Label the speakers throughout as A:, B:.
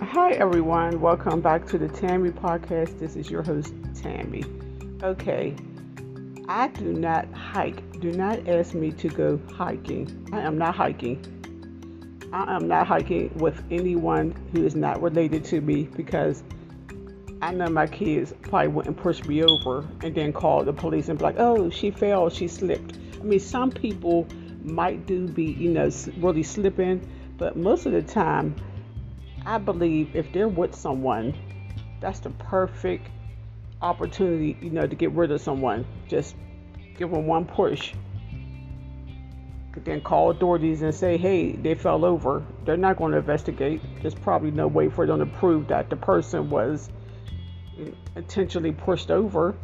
A: Hi, everyone. Welcome back to the Tammy Podcast. This is your host, Tammy. Okay, I do not hike. Do not ask me to go hiking. I am not hiking. I am not hiking with anyone who is not related to me because I know my kids probably wouldn't push me over and then call the police and be like, oh, she fell, she slipped. I mean, some people might do be, you know, really slipping, but most of the time, I believe if they're with someone, that's the perfect opportunity, you know, to get rid of someone. Just give them one push. Then call authorities and say, hey, they fell over. They're not going to investigate. There's probably no way for them to prove that the person was intentionally pushed over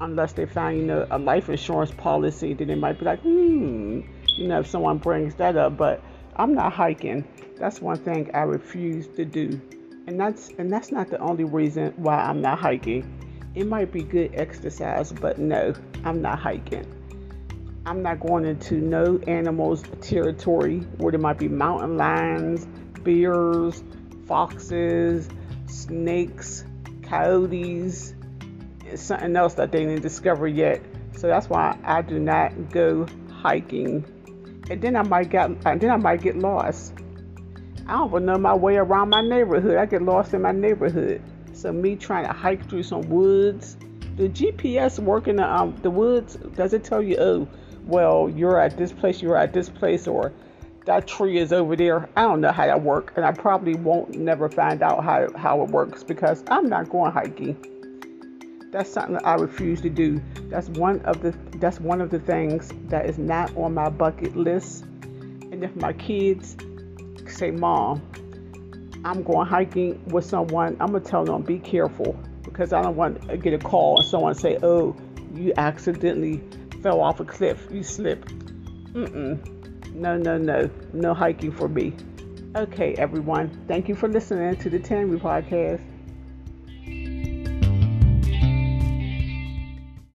A: unless they find, a life insurance policy. Then they might be like, hmm, you know, if someone brings that up. But I'm not hiking. That's one thing I refuse to do. And that's and that's not the only reason why I'm not hiking. It might be good exercise, but no, I'm not hiking. I'm not going into no animals territory where there might be mountain lions, bears, foxes, snakes, coyotes, and something else that they didn't discover yet. So that's why I do not go hiking and then I might get and then I might get lost. I don't even know my way around my neighborhood. I get lost in my neighborhood. So me trying to hike through some woods. The GPS work in the um, the woods does it tell you oh well you're at this place you're at this place or that tree is over there. I don't know how that works, and I probably won't never find out how, how it works because I'm not going hiking. That's something that I refuse to do. That's one of the that's one of the things that is not on my bucket list. And if my kids say, "Mom, I'm going hiking with someone," I'm gonna tell them, "Be careful," because I don't want to get a call and someone say, "Oh, you accidentally fell off a cliff, you slipped." Mm-mm. No, no, no, no hiking for me. Okay, everyone. Thank you for listening to the Tammy podcast.